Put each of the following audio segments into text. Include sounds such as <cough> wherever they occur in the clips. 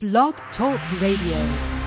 Blog Talk Radio.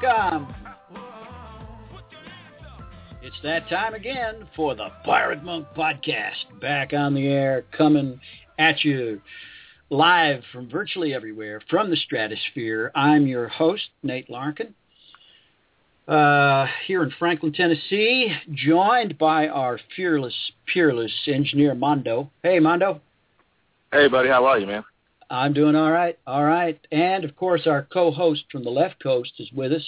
Welcome. It's that time again for the Pirate Monk Podcast. Back on the air, coming at you live from virtually everywhere from the stratosphere. I'm your host, Nate Larkin. Uh, here in Franklin, Tennessee, joined by our fearless, peerless engineer, Mondo. Hey, Mondo. Hey, buddy, how are you, man? I'm doing all right. All right. And, of course, our co-host from the left coast is with us,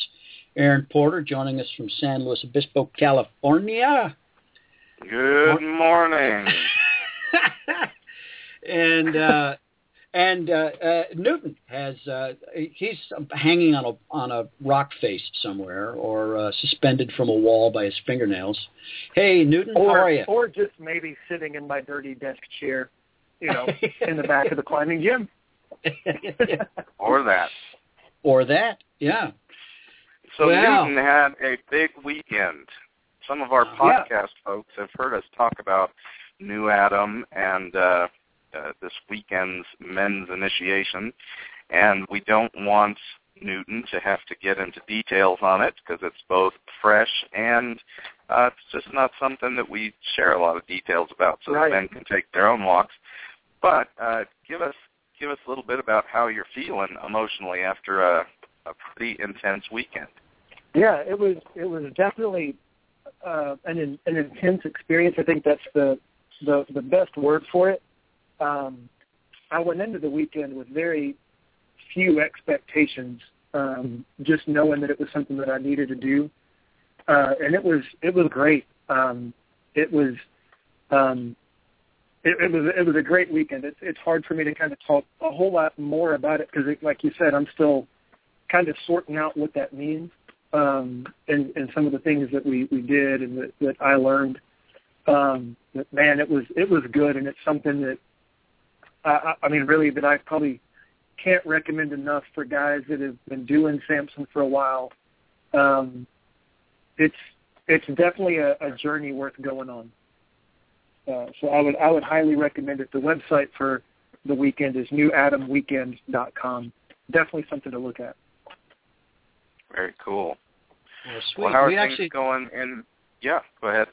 Aaron Porter, joining us from San Luis Obispo, California. Good morning. <laughs> and uh, and uh, uh, Newton has uh, he's hanging on a on a rock face somewhere or uh, suspended from a wall by his fingernails. Hey, Newton, or, how are you? Or just maybe sitting in my dirty desk chair, you know, <laughs> in the back of the climbing gym. <laughs> or that. or that, yeah. So Well- Newton had a big weekend. Some of our Yeah. podcast folks have heard us talk about New Adam and uh, uh, this weekend's men's initiation, and we don't want Newton to have to get into details on it because it's both fresh and uh, it's just not something that we share a lot of details about, so Right. the men can take their own walks. But uh, give us give us a little bit about how you're feeling emotionally after a, a pretty intense weekend. Yeah, it was it was definitely uh, an an intense experience. I think that's the the the best word for it. Um, I went into the weekend with very few expectations, um, just knowing that it was something that I needed to do, uh, and it was it was great. Um, it was um, it, it was it was a great weekend. It's it's hard for me to kind of talk a whole lot more about it because, like you said, I'm still kind of sorting out what that means um, and, and some of the things that we, we did and that, that I learned. Um, but man, it was it was good, and it's something that I, I mean, really, that I probably can't recommend enough for guys that have been doing Samson for a while. Um, it's it's definitely a, a journey worth going on. Uh, so I would I would highly recommend it. The website for the weekend is newadamweekend.com. Definitely something to look at. Very cool. Well, sweet. Well, how are we things actually going in? Yeah, go ahead.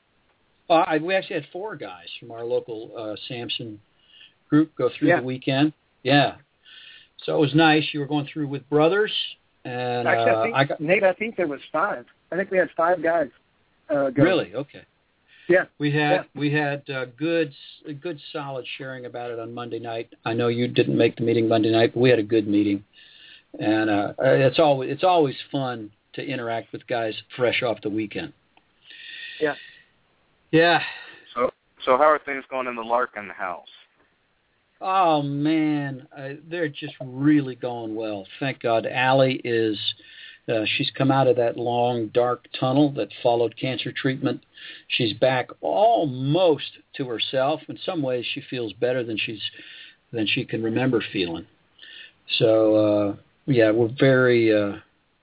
uh, I- we actually had four guys from our local uh, Samson group go through Yeah. the weekend. Yeah. So it was nice. You were going through with brothers, and Actually, uh, I think I got Nate, I think there was five. I think we had five guys. Uh, go. really okay. Yeah. We had Yeah. we had uh, good s- good solid sharing about it on Monday night. I know you didn't make the meeting Monday night, but we had a good meeting, and uh, it's always it's always fun to interact with guys fresh off the weekend. Yeah. Yeah. So, so how are things going in the Larkin house? Oh man, uh, they're just really going well. Thank God. Allie is. Uh, she's come out of that long dark tunnel that followed cancer treatment. She's back almost to herself. In some ways, she feels better than she's than she can remember feeling. So uh, yeah, we're very uh,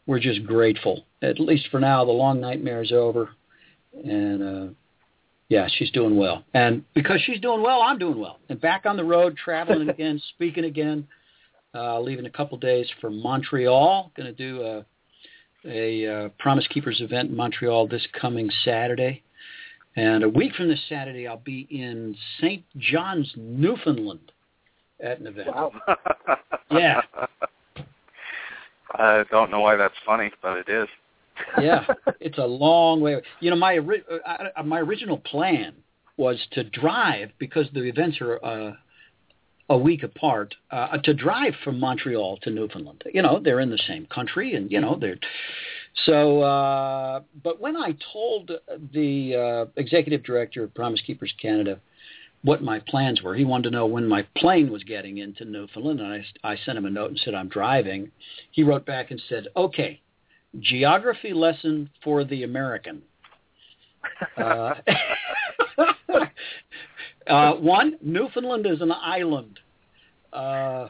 we're just grateful. At least for now, the long nightmare is over, and uh, yeah, she's doing well. And because she's doing well, I'm doing well. And back on the road, traveling <laughs> again, speaking again. Uh, leaving a couple days for Montreal. Going to do a a uh, Promise Keepers event in Montreal this coming Saturday. And a week from this Saturday, I'll be in St. John's, Newfoundland, at an event. Wow. <laughs> Yeah. I don't know why that's funny, but it is. yeah, <laughs> it's a long way. You know, my uh, my original plan was to drive because the events are uh, a week apart. Uh, to drive from Montreal to Newfoundland. You know, they're in the same country, and you know they're So, uh, but when I told the uh, executive director of Promise Keepers Canada what my plans were. He wanted to know when my plane was getting into Newfoundland, and I, I sent him a note and said I'm driving. He wrote back and said, "Okay, geography lesson for the American." Uh, <laughs> uh, one, Newfoundland is an island. Uh,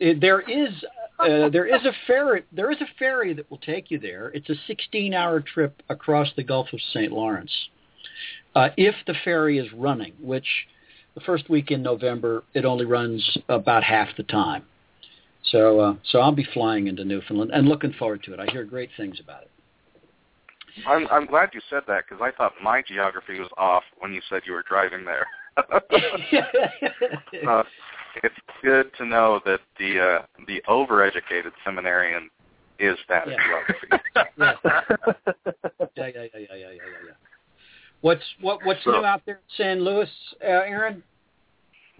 there is uh, there is a ferry there is a ferry that will take you there. It's a 16-hour trip across the Gulf of St. Lawrence uh, if the ferry is running, which the first week in November it only runs about half the time. So uh, so I'll be flying into Newfoundland and looking forward to it. I hear great things about it. I'm I'm glad you said that because I thought my geography was off when you said you were driving there. <laughs> uh, it's good to know that the uh, the overeducated seminarian is that Yeah. geography. <laughs> yeah. yeah, yeah, yeah, yeah, yeah, yeah, yeah. What's what what's So- new out there in San Luis, uh, Aaron?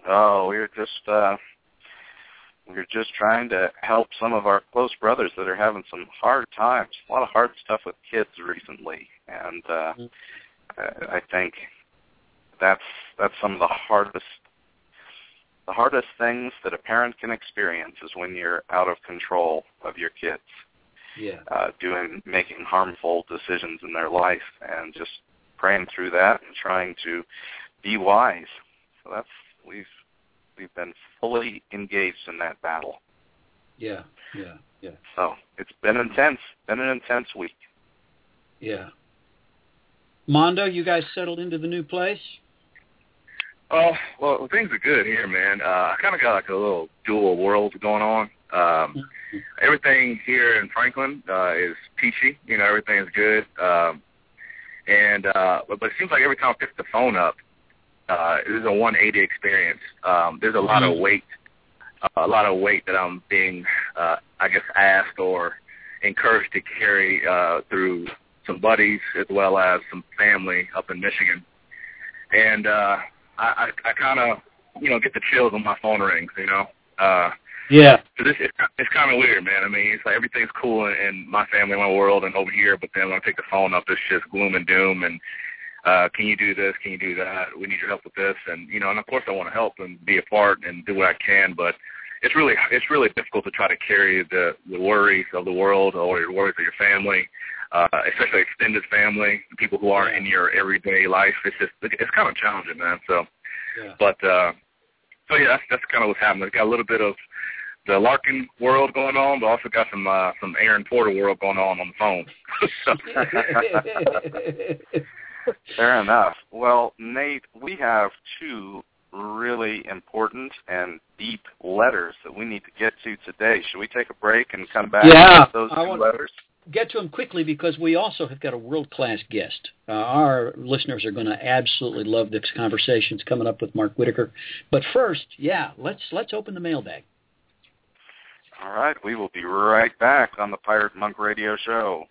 Oh, we're just uh we're just trying to help some of our close brothers that are having some hard times. A lot of hard stuff with kids recently, and uh Mhm. I I think that's that's some of the hardest the hardest things that a parent can experience is when you're out of control of your kids, Yeah, uh doing making harmful decisions in their life and just praying through that and trying to be wise. So that's we've we've been fully engaged in that battle. yeah, yeah, yeah, So it's been intense. Been an intense week. yeah. Mondo, you guys settled into the new place? Oh, well, things are good here, man. Uh, I kind of got like a little dual world going on. Um, everything here in Franklin uh, is peachy. You know, everything is good. Um, and uh, but, but it seems like every time I pick the phone up, uh, it is a 180 experience. Um, there's a lot of Mhm. weight, uh, a lot of weight that I'm being, uh, I guess, asked or encouraged to carry uh, through some buddies as well as some family up in Michigan. And uh, I, I, I kind of, you know, get the chills when my phone rings. You know, uh, Yeah, so this it's, it's kind of weird, man. I mean, it's like everything's cool in, in my family, my world, and over here. But then when I pick the phone up, it's just gloom and doom. And uh, can you do this? Can you do that? We need your help with this. And you know, and of course, I want to help and be a part and do what I can. But it's really it's really difficult to try to carry the the worries of the world or the worries of your family, uh, especially extended family, people who aren't in your everyday life. It's just it's kind of challenging, man. So. yeah. But uh so yeah, that's that's kind of what's happening. Got a little bit of the Larkin world going on, but also got some uh some Aaron Porter world going on on the phone. <laughs> <laughs> <laughs> so, Fair enough. Well, Nate, we have two really important and deep letters that we need to get to today. Should we take a break and come back Yeah, to those I two want- letters? Get to them quickly because we also have got a world-class guest. Uh, our listeners are going to absolutely love this conversation. It's coming up with Mark Whitacre. But first, yeah, let's let's open the mailbag. All right, we will be right back on the Pirate Monk Radio Show.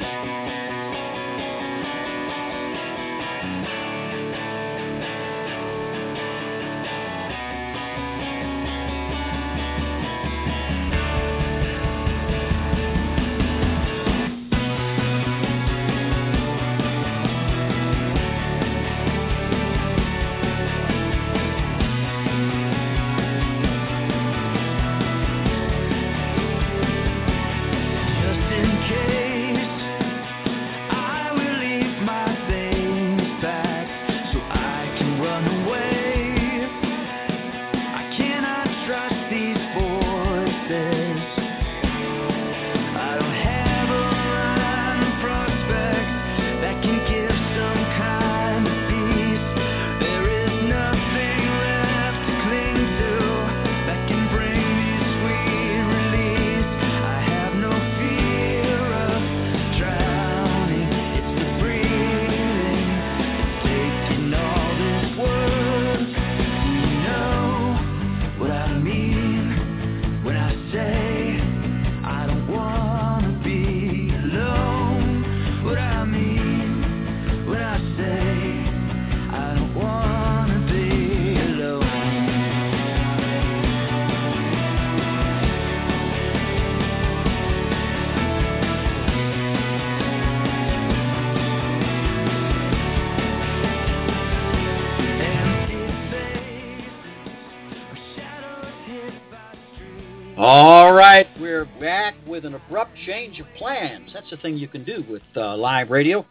That's the thing you can do with uh, live radio.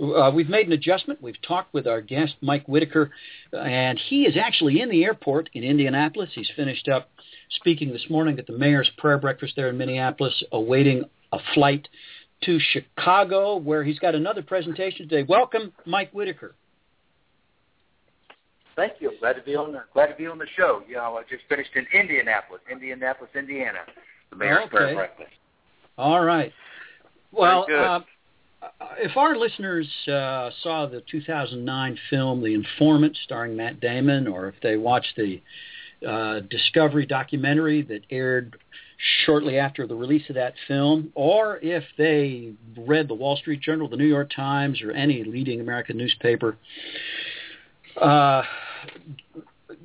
Uh, we've made an adjustment. We've talked with our guest, Mike Whitacre, and he is actually in the airport in Indianapolis. He's finished up speaking this morning at the mayor's prayer breakfast there in Minneapolis, awaiting a flight to Chicago, where he's got another presentation today. Welcome, Mike Whitacre. Thank you. Glad to be on the glad to be on the show. You know, I just finished in Indianapolis, Indianapolis, Indiana, the mayor's Okay. prayer breakfast. All right. Well, uh, if our listeners uh, saw the 2009 film The Informant starring Matt Damon, or if they watched the uh, Discovery documentary that aired shortly after the release of that film, or if they read the Wall Street Journal, the New York Times, or any leading American newspaper, uh,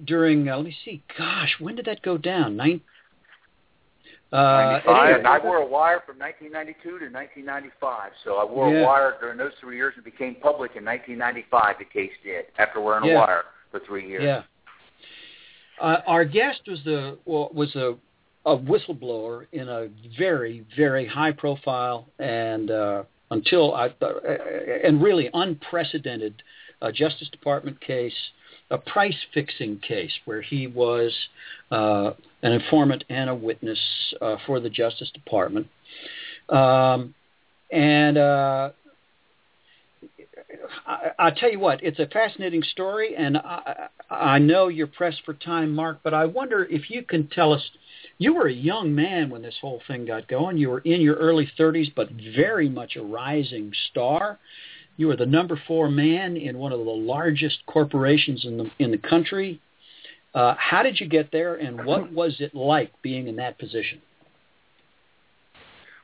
during, uh, let me see, gosh, when did that go down? Nine, uh, I, anyway, I wore a wire from 1992 to 1995. So I wore Yeah. a wire during those three years and became public in 1995. The case did after wearing Yeah. a wire for three years. Yeah. Uh, our guest was the well, was a a whistleblower in a very very high profile and uh, until I uh, and really unprecedented uh, Justice Department case, a price fixing case where he was uh, an informant and a witness uh, for the Justice Department. Um, and uh, I, I'll tell you what, it's a fascinating story, and I, I know you're pressed for time, Mark, but I wonder if you can tell us. You were a young man when this whole thing got going. You were in your early 30s, but very much a rising star. You were the number four man in one of the largest corporations in the in the country. Uh, how did you get there, and <clears throat> what was it like being in that position?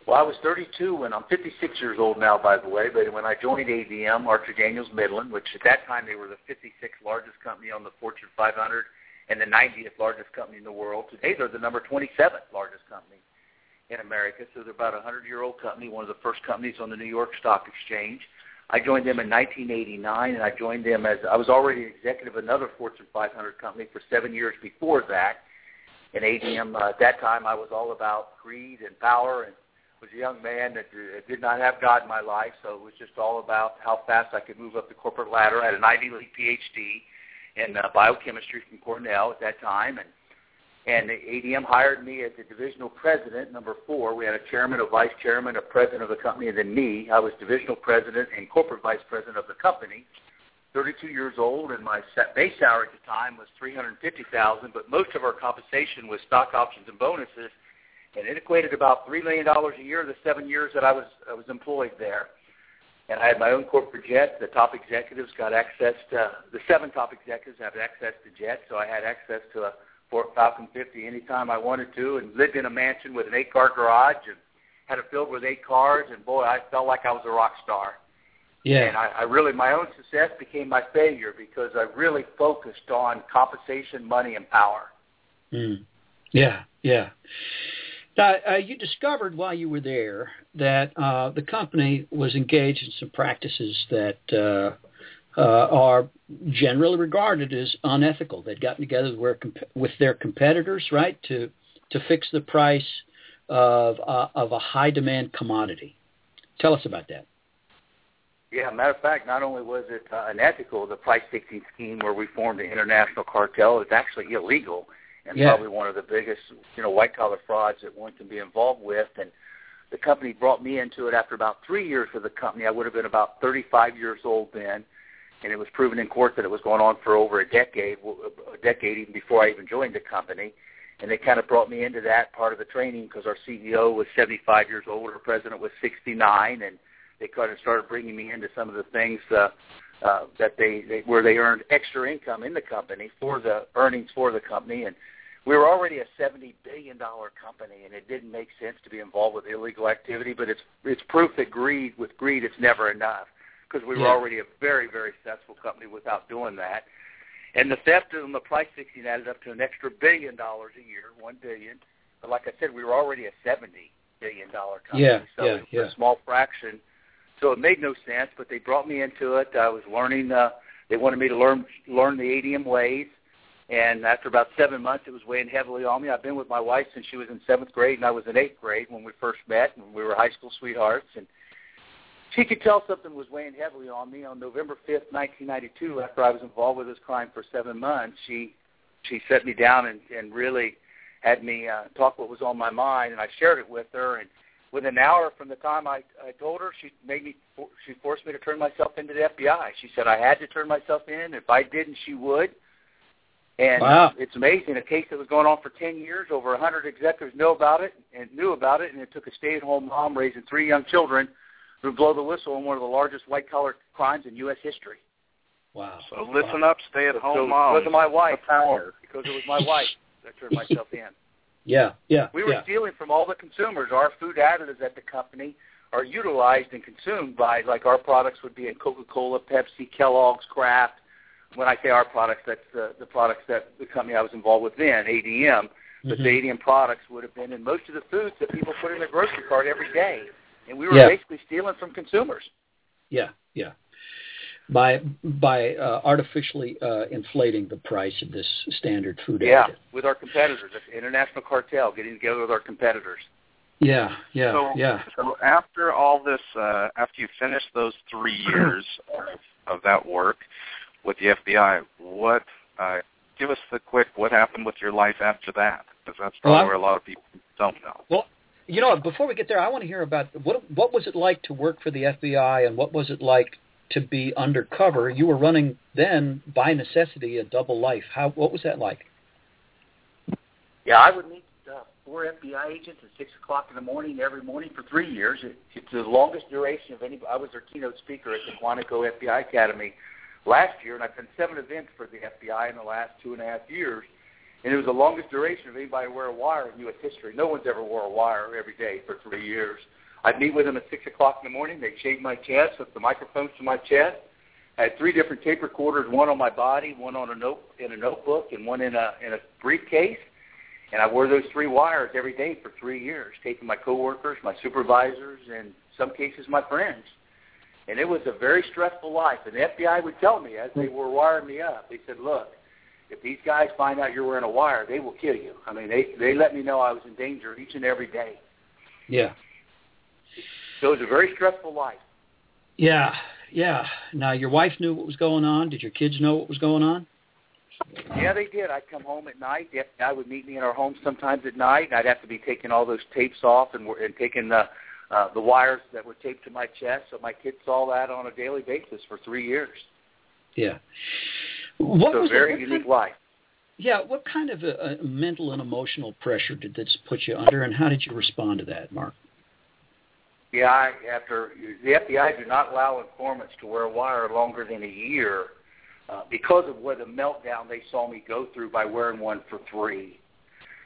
Well, I was 32 when I'm 56 years old now, by the way. But when I joined ADM, Archer Daniels Midland, which at that time they were the 56th largest company on the Fortune 500 and the 90th largest company in the world. Today they're the number 27th largest company in America. So they're about a 100-year-old company, one of the first companies on the New York Stock Exchange. I joined them in 1989, and I joined them as I was already executive of another Fortune 500 company for seven years before that. In ADM, uh, at that time, I was all about greed and power, and was a young man that did not have God in my life, so it was just all about how fast I could move up the corporate ladder. I had an Ivy League PhD in uh, biochemistry from Cornell at that time, and and the ADM hired me as the divisional president, number four. We had a chairman, a vice chairman, a president of the company, and then me. I was divisional president and corporate vice president of the company. 32 years old, and my base salary at the time was 350,000. But most of our compensation was stock options and bonuses, and it equated about three million dollars a year the seven years that I was I was employed there. And I had my own corporate jet. The top executives got access to the seven top executives have access to jets, so I had access to a Falcon 50 anytime I wanted to, and lived in a mansion with an eight-car garage and had it filled with eight cars. And boy, I felt like I was a rock star. Yeah. And I, I really, my own success became my failure because I really focused on compensation, money, and power. Mm. Yeah, yeah. Now, uh, you discovered while you were there that uh, the company was engaged in some practices that uh, are generally regarded as unethical. They'd gotten together with, with their competitors, right, to to fix the price of uh, of a high demand commodity. Tell us about that. Yeah, matter of fact, not only was it uh, unethical, the price fixing scheme where we formed an international cartel is actually illegal and Yeah. probably one of the biggest, you know, white collar frauds that one can be involved with. And the company brought me into it after about three years with the company. I would have been about 35 years old then, and it was proven in court that it was going on for over a decade, a decade even before I even joined the company. And they kind of brought me into that part of the training because our CEO was 75 years old, our president was 69, and they kind of started bringing me into some of the things uh, uh, that they, they where they earned extra income in the company for the earnings for the company, and we were already a 70 billion dollar company, and it didn't make sense to be involved with illegal activity. But it's it's proof that greed with greed it's never enough because we were Yeah. already a very very successful company without doing that. And the theft and the price fixing added up to an extra billion dollars a year, one billion. But like I said, we were already a 70 billion dollar company, Yeah, so yeah, it was yeah. a small fraction. So it made no sense, but they brought me into it. I was learning. Uh, they wanted me to learn learn the ADM ways, And after about seven months, it was weighing heavily on me. I've been with my wife since she was in seventh grade, and I was in eighth grade when we first met, and we were high school sweethearts. And she could tell something was weighing heavily on me on November 5th, 1992, after I was involved with this crime for seven months. She she set me down and, and really had me uh, talk what was on my mind, and I shared it with her. And within an hour from the time I, I told her, she made me she forced me to turn myself into the FBI. She said I had to turn myself in. If I didn't, she would. And wow. it's amazing. A case that was going on for 10 years, over 100 executives know about it and knew about it, and it took a stay-at-home mom raising three young children who blow the whistle on one of the largest white-collar crimes in U.S. history. Wow. So listen wow. up, stay-at-home so moms. Because of my wife. Power. Because it was my wife that turned myself in. <laughs> Yeah, yeah. We were yeah. stealing from all the consumers. Our food additives at the company are utilized and consumed by, like our products would be in Coca-Cola, Pepsi, Kellogg's, Kraft. When I say our products, that's the, the products that the company I was involved with then, ADM. But mm-hmm. the ADM products would have been in most of the foods that people put in their grocery cart every day. And we were yeah. basically stealing from consumers. Yeah, yeah. By by uh, artificially uh, inflating the price of this standard food yeah, additive. with our competitors, the international cartel, getting together with our competitors. Yeah, yeah, so, yeah. So after all this, uh, after you finish those three <clears throat> years of, of that work with the FBI, what? Uh, give us the quick. What happened with your life after that? Because that's probably well, where a lot of people don't know. Well, you know, before we get there, I want to hear about what what was it like to work for the FBI, and what was it like to be undercover? You were running then, by necessity, a double life. How what was that like? Yeah, I would meet uh, four FBI agents at six o'clock in the morning every morning for three years. It, it's the longest duration of any. I was their keynote speaker at the Quantico FBI Academy last year, and I've done seven events for the FBI in the last two and a half years. And it was the longest duration of anybody wear a wire in U.S. history. No one's ever wore a wire every day for three years. I'd meet with them at 6 o'clock in the morning. They'd shave my chest, hook the microphones to my chest. I had three different tape recorders, one on my body, one on a note in a notebook, and one in a in a briefcase. And I wore those three wires every day for three years, taping my coworkers, my supervisors, and some cases my friends. And it was a very stressful life. And the FBI would tell me as they were wiring me up, they said, "Look, if these guys find out you're wearing a wire, they will kill you." I mean, they they let me know I was in danger each and every day. Yeah. So it was a very stressful life. Yeah, yeah. Now your wife knew what was going on. Did your kids know what was going on? Yeah, they did. I'd come home at night. The FBI would meet me in our home sometimes at night, and I'd have to be taking all those tapes off and, and taking the uh, the wires that were taped to my chest. So my kids saw that on a daily basis for three years. Yeah. What so was a very it, unique kind, life. Yeah. What kind of a, a mental and emotional pressure did this put you under, and how did you respond to that, Mark? Yeah, I, after the FBI do not allow informants to wear a wire longer than a year uh, because of what the meltdown they saw me go through by wearing one for three.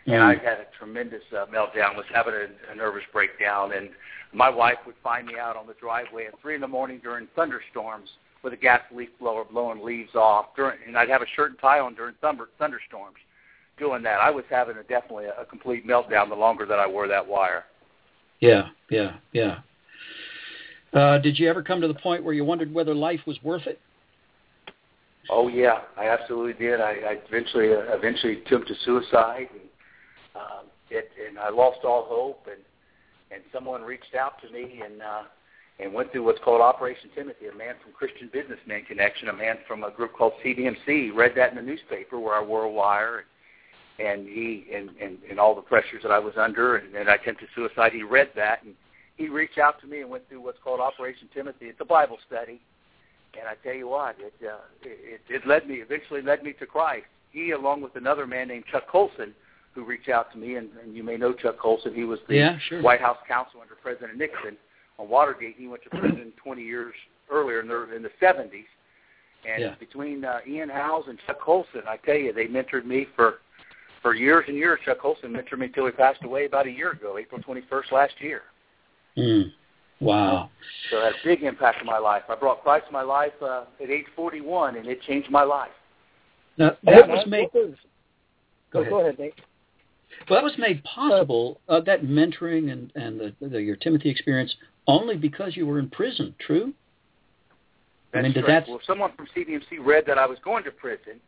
Mm. And I had a tremendous uh, meltdown, was having a, a nervous breakdown, and my wife would find me out on the driveway at three in the morning during thunderstorms with a gas leaf blower blowing leaves off. During, and I'd have a shirt and tie on during thunder, thunderstorms. Doing that, I was having a, definitely a, a complete meltdown the longer that I wore that wire. Yeah, yeah, yeah. Uh, did you ever come to the point where you wondered whether life was worth it? Oh yeah, I absolutely did. I, I eventually uh, eventually attempted suicide, and um, it, and I lost all hope. And and someone reached out to me and uh, and went through what's called Operation Timothy. A man from Christian Businessman Connection, a man from a group called CBMC, read that in the newspaper where I wore a wire. And, and he and, and and all the pressures that I was under, and, and I attempted suicide. He read that, and he reached out to me and went through what's called Operation Timothy. It's a Bible study, and I tell you what, it uh, it, it led me eventually led me to Christ. He, along with another man named Chuck Colson, who reached out to me, and, and you may know Chuck Colson. He was the yeah, sure. White House counsel under President Nixon on Watergate. He went to prison <clears throat> 20 years earlier in the in the 70s. And yeah. between uh, Ian Howes and Chuck Colson, I tell you, they mentored me for for years and years. Chuck Colson mentored me until he passed away about a year ago, April 21st last year. Mm. Wow. So it had a big impact on my life. I brought Christ to my life uh, at age 41, and it changed my life. Now, that was made... Go, go, ahead. go ahead, Nate. Well, that was made possible, uh, that mentoring and, and the, the, your Timothy experience, only because you were in prison, true? That's I mean, did that... Well, someone from CBMC read that I was going to prison,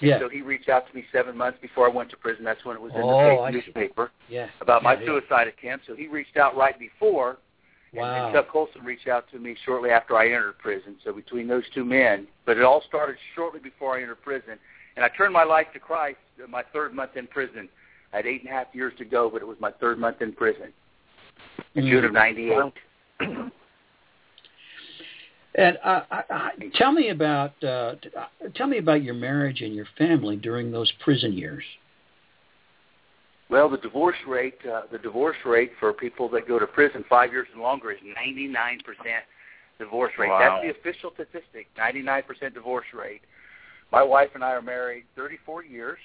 And Yeah. So he reached out to me seven months before I went to prison. That's when it was in Oh, the paper, newspaper Yeah. about my Yeah, yeah. suicide attempt. So he reached out right before, and Wow. then Chuck Colson reached out to me shortly after I entered prison. So between those two men, but it all started shortly before I entered prison. And I turned my life to Christ uh, my third month in prison. I had eight and a half years to go, but it was my third month in prison in Mm. June of '98. And uh, I, I, tell me about uh, tell me about your marriage and your family during those prison years. Well, the divorce rate, uh, the divorce rate for people that go to prison five years and longer is 99% divorce rate. Wow. That's the official statistic, 99% divorce rate. My wife and I are married 34 years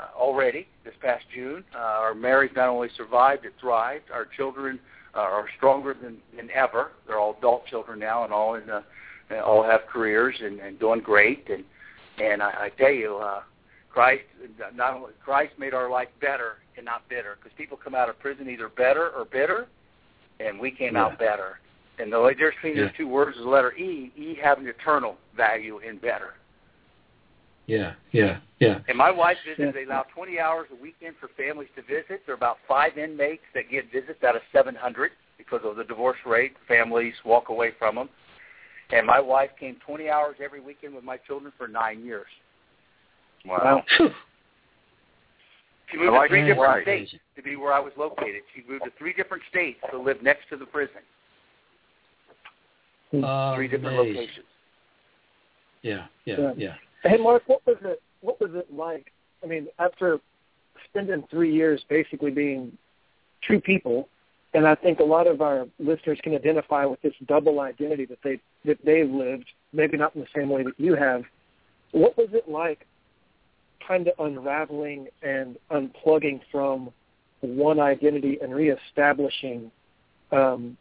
uh, already this past June. Uh, our marriage not only survived, it thrived. Our children uh, are stronger than, than ever. They're all adult children now and all in, uh, and all have careers and, and doing great. And, and I, I tell you, uh, Christ not only Christ made our life better and not bitter because people come out of prison either better or bitter, and we came Yeah. out better. And the only difference between Yeah. those two words is the letter E. E having eternal value in better. Yeah, yeah, yeah. And my wife visits. Yeah. They allow 20 hours a weekend for families to visit. There are about five inmates that get visits out of 700 because of the divorce rate. Families walk away from them. And my wife came 20 hours every weekend with my children for nine years. Wow. Phew. She moved like to three different Right. states to be where I was located. She moved to three different states to live next to the prison. Hmm. three different Amazing. locations. Yeah, yeah, Yeah. Hey, Mark, what was it? What was it like? I mean, after spending three years basically being two people, and I think a lot of our listeners can identify with this double identity that they that they lived, maybe not in the same way that you have. What was it like, kind of unraveling and unplugging from one identity and reestablishing um,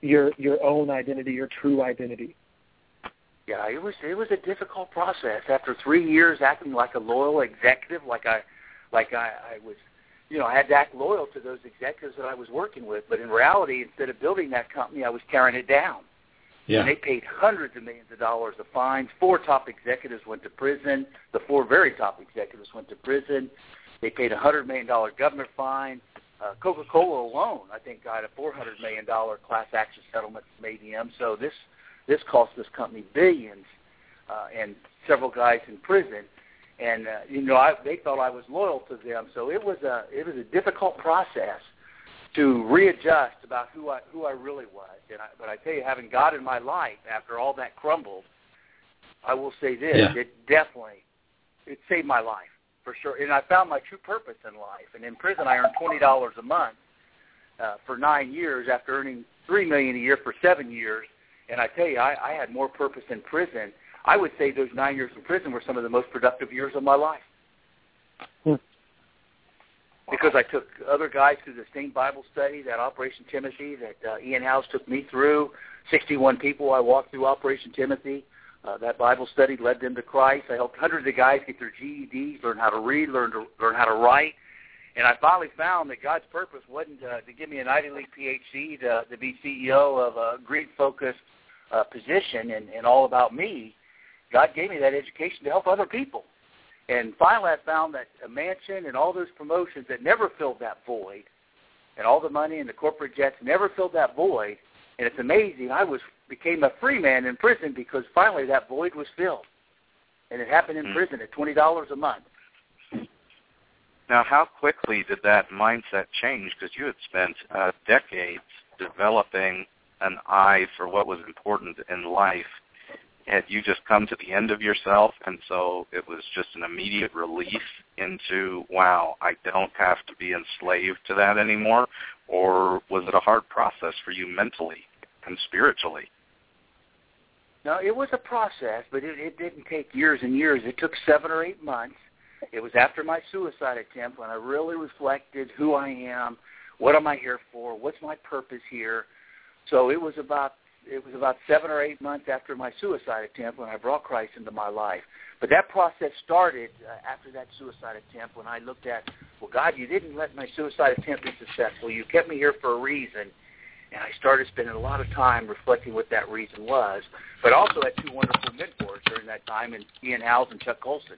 your your own identity, your true identity? Yeah, it was it was a difficult process. After three years acting like a loyal executive, like I like I, I was you know, I had to act loyal to those executives that I was working with. But in reality, instead of building that company, I was tearing it down. Yeah. And they paid hundreds of millions of dollars of fines. Four top executives went to prison. The four very top executives went to prison. They paid a hundred million dollar government fine. Uh, Coca-Cola alone, I think, got a four hundred million dollar class action settlement from ADM. So this this cost this company billions, uh, and several guys in prison. And uh, you know, I, they thought I was loyal to them. So it was a it was a difficult process to readjust about who I who I really was. And I, but I tell you, having God in my life after all that crumbled, I will say this: Yeah. it definitely it saved my life for sure. And I found my true purpose in life. And in prison, I earned twenty dollars a month uh, for nine years after earning three million a year for seven years. And I tell you, I, I had more purpose in prison. I would say those nine years in prison were some of the most productive years of my life Hmm. because I took other guys through the same Bible study, that Operation Timothy that uh, Ian Howes took me through. 61 people I walked through Operation Timothy. Uh, that Bible study led them to Christ. I helped hundreds of guys get their GEDs, learn how to read, learn to learn how to write. And I finally found that God's purpose wasn't uh, to give me an Ivy League PhD to, to be CEO of a greed-focused uh, position and, and all about me. God gave me that education to help other people. And finally, I found that a mansion and all those promotions that never filled that void, and all the money and the corporate jets never filled that void. And it's amazing. I was became a free man in prison because finally that void was filled, and it happened in Mm. prison at twenty dollars a month. Now, how quickly did that mindset change? Because you had spent uh, decades developing an eye for what was important in life. Had you just come to the end of yourself, and so it was just an immediate relief into, wow, I don't have to be enslaved to that anymore? Or was it a hard process for you mentally and spiritually? No, it was a process, but it, it didn't take years and years. It took seven or eight months. It was after my suicide attempt when I really reflected who I am, what am I here for, what's my purpose here. So it was about it was about seven or eight months after my suicide attempt when I brought Christ into my life. But that process started uh, after that suicide attempt when I looked at, well, God, you didn't let my suicide attempt be successful. You kept me here for a reason. And I started spending a lot of time reflecting what that reason was. But also had two wonderful mentors during that time, in Ian Howes and Chuck Colson.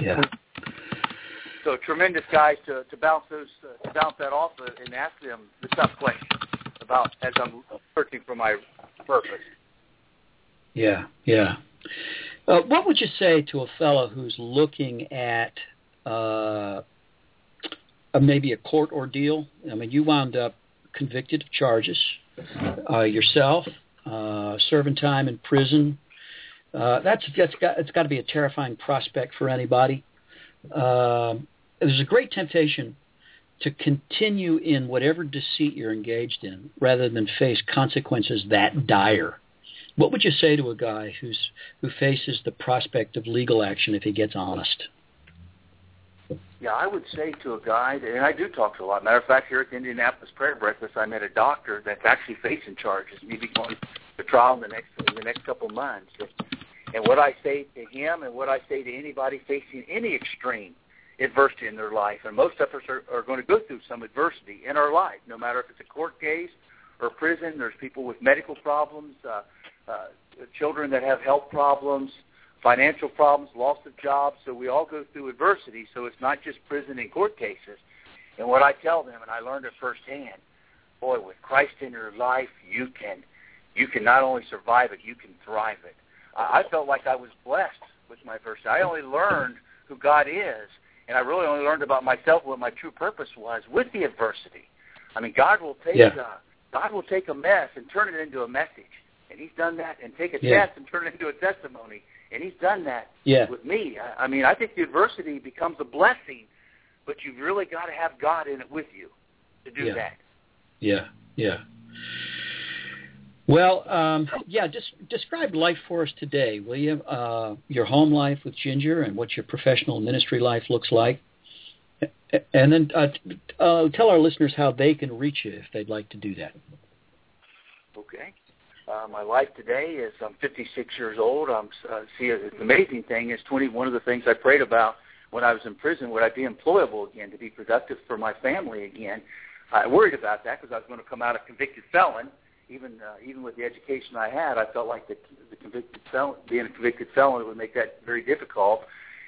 Yeah. So tremendous guys to to bounce those uh, to bounce that off and ask them the tough questions about as I'm searching for my purpose. Yeah, yeah. Uh, what would you say to a fellow who's looking at uh, a, maybe a court ordeal? I mean, you wound up convicted of charges uh, yourself, uh, serving time in prison. Uh, that's that's got it's got to be a terrifying prospect for anybody. Uh, there's a great temptation to continue in whatever deceit you're engaged in, rather than face consequences that dire. What would you say to a guy who's who faces the prospect of legal action if he gets honest? Yeah, I would say to a guy, and I do talk to a lot. Matter of fact, here at the Indianapolis Prayer Breakfast, I met a doctor that's actually facing charges, maybe going to trial in the next in the next couple of months. And what I say to him, and what I say to anybody facing any extreme adversity in their life, and most of us are, are going to go through some adversity in our life, no matter if it's a court case or prison. There's people with medical problems, uh, uh, children that have health problems, financial problems, loss of jobs. So we all go through adversity. So it's not just prison and court cases. And what I tell them, and I learned it firsthand, boy, with Christ in your life, you can you can not only survive it, you can thrive it. I felt like I was blessed with my adversity. I only learned who God is, and I really only learned about myself what my true purpose was with the adversity. I mean, God will take yeah. uh, God will take a mess and turn it into a message, and He's done that, and take a yeah. test and turn it into a testimony, and He's done that yeah. with me. I, I mean, I think the adversity becomes a blessing, but you've really got to have God in it with you to do yeah. that. Yeah, yeah. Well, um, yeah, just describe life for us today, will you? Uh, your home life with Ginger and what your professional ministry life looks like. And then uh, uh, tell our listeners how they can reach you if they'd like to do that. Okay. Uh, my life today is I'm 56 years old. I'm uh, see the amazing thing is 20. One of the things I prayed about when I was in prison would I be employable again to be productive for my family again. I worried about that because I was going to come out a convicted felon even uh, even with the education I had, I felt like the, the convicted felon, being a convicted felon would make that very difficult.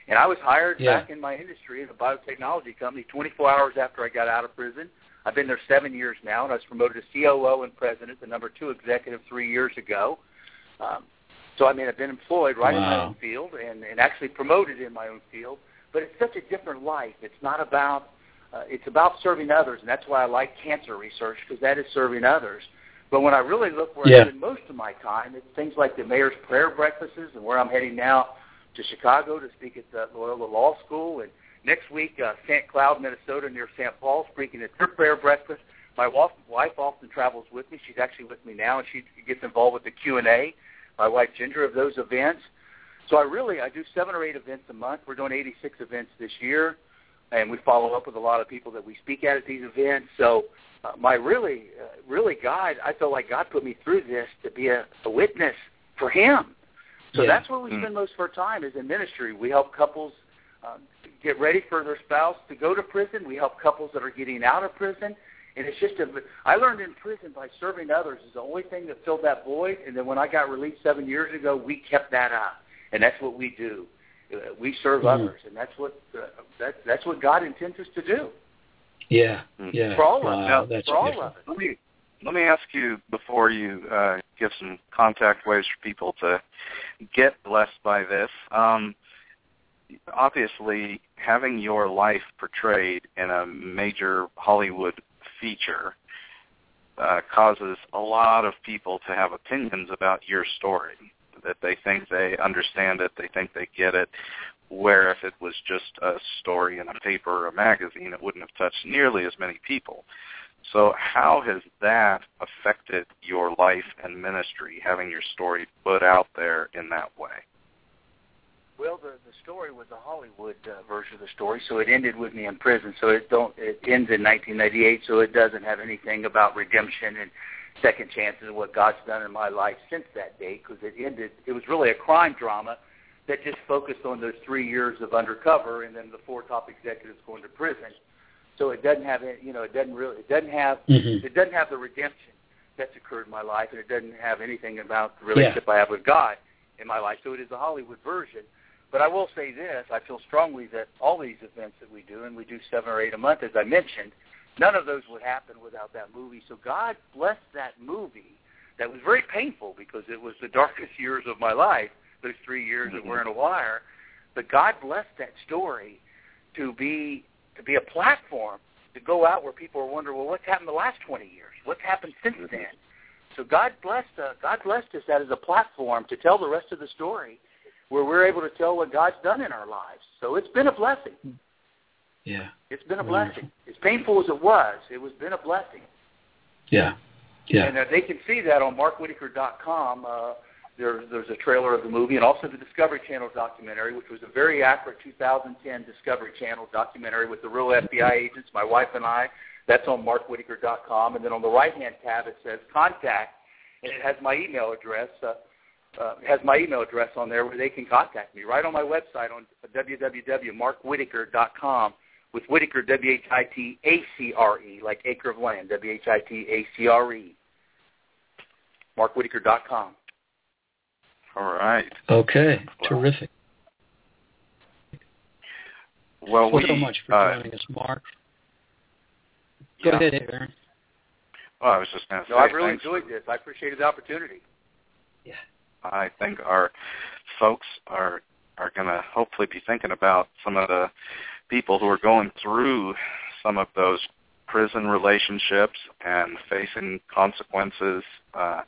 And I was hired yeah. back in my industry in a biotechnology company 24 hours after I got out of prison. I've been there seven years now, and I was promoted to COO and president, the number two executive three years ago. Um, so I mean, I've been employed right wow. in my own field and, and actually promoted in my own field. But it's such a different life. It's not about uh, it's about serving others, and that's why I like cancer research because that is serving others. But when I really look where yeah. I spend most of my time, it's things like the mayor's prayer breakfasts and where I'm heading now to Chicago to speak at the Loyola Law School. And next week, uh, St. Cloud, Minnesota, near St. Paul, speaking at their prayer breakfast. My wife often travels with me. She's actually with me now, and she gets involved with the Q&A. My wife, Ginger, of those events. So I really, I do seven or eight events a month. We're doing 86 events this year, and we follow up with a lot of people that we speak at at these events. So uh, my really, uh, really God, I feel like God put me through this to be a, a witness for Him. So yeah. that's where we spend most of our time is in ministry. We help couples uh, get ready for their spouse to go to prison. We help couples that are getting out of prison. And it's just a, I learned in prison by serving others is the only thing that filled that void. And then when I got released seven years ago, we kept that up, and that's what we do. Uh, we serve mm-hmm. others, and that's what uh, that, that's what God intends us to do. Yeah, yeah. For all wow, of us. it. That's for all different. of it. Let me let me ask you before you uh, give some contact ways for people to get blessed by this. Um, obviously, having your life portrayed in a major Hollywood feature uh, causes a lot of people to have opinions about your story. That they think they understand it, they think they get it. Where if it was just a story in a paper or a magazine, it wouldn't have touched nearly as many people. So how has that affected your life and ministry, having your story put out there in that way? Well, the the story was a Hollywood uh, version of the story, so it ended with me in prison. So it don't it ends in 1998, so it doesn't have anything about redemption and second chances and what God's done in my life since that date, because it ended. It was really a crime drama that just focused on those three years of undercover and then the four top executives going to prison. So it doesn't have you know, it doesn't really, it doesn't have, mm-hmm. it doesn't have the redemption that's occurred in my life, and it doesn't have anything about the relationship yeah. I have with God in my life. So it is a Hollywood version. But I will say this: I feel strongly that all these events that we do, and we do seven or eight a month, as I mentioned, none of those would happen without that movie. So God bless that movie. That was very painful because it was the darkest years of my life. Those three years mm-hmm. that were in a wire. But God blessed that story to be to be a platform to go out where people are wondering, well, what's happened the last 20 years? What's happened since mm-hmm. then? So God blessed uh, God blessed us that as a platform to tell the rest of the story, where we're able to tell what God's done in our lives. So it's been a blessing. Yeah, it's been a blessing. As painful as it was, it was been a blessing. Yeah, yeah. And uh, they can see that on markwhitacre.com. Uh, there, there's a trailer of the movie, and also the Discovery Channel documentary, which was a very accurate 2010 Discovery Channel documentary with the real FBI agents, my wife and I. That's on markwhitacre.com. And then on the right-hand tab, it says contact, and it has my email address. Uh, uh, has my email address on there where they can contact me right on my website on www.markwhitacre.com with Whitacre, W-H-I-T-A-C-R-E, like acre of land, W-H-I-T-A-C-R-E, markwhitacre.com. All right. Okay. Well, Terrific. Well, Thank we, so much for uh, joining us, Mark. Go yeah. ahead, Aaron. Well, I was just going to say. No, I really thanks. enjoyed this. I appreciated the opportunity. Yeah. I think our folks are are going to hopefully be thinking about some of the people who are going through some of those prison relationships and facing consequences uh,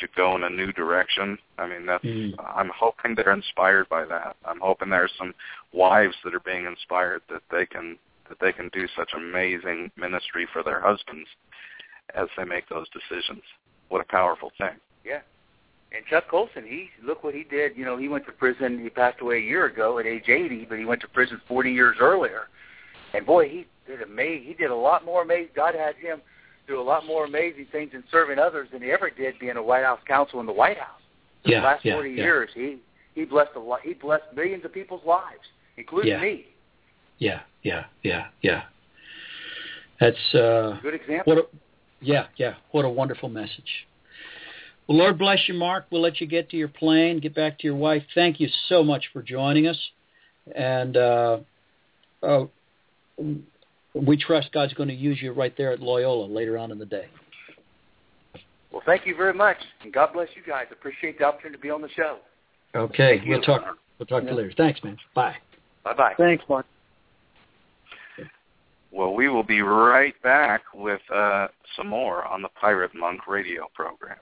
to go in a new direction. I mean, that's. Mm. I'm hoping they're inspired by that. I'm hoping there's some wives that are being inspired that they can that they can do such amazing ministry for their husbands as they make those decisions. What a powerful thing. Yeah. And Chuck Colson, he look what he did. You know, he went to prison. He passed away a year ago at age 80, but he went to prison 40 years earlier. And boy, he did amazing. He did a lot more amazing. God had him do a lot more amazing things in serving others than he ever did being a White House counsel in the White House. Yeah, the last yeah, 40 yeah. years, he he blessed a lot. He blessed millions of people's lives, including Yeah. me. Yeah, yeah, yeah, yeah. That's uh, Good example. what. A, yeah, yeah. What a wonderful message. Well, Lord bless you, Mark. We'll let you get to your plane, get back to your wife. Thank you so much for joining us, and uh, uh, we trust God's going to use you right there at Loyola later on in the day. Well, thank you very much, and God bless you guys. Appreciate the opportunity to be on the show. Okay, Thank we'll talk. We'll talk to you later. Thanks, man. Bye. Bye bye. Thanks, Mark. Well, we will be right back with uh, some more on the Pirate Monk radio program.